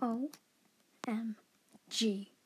O M G.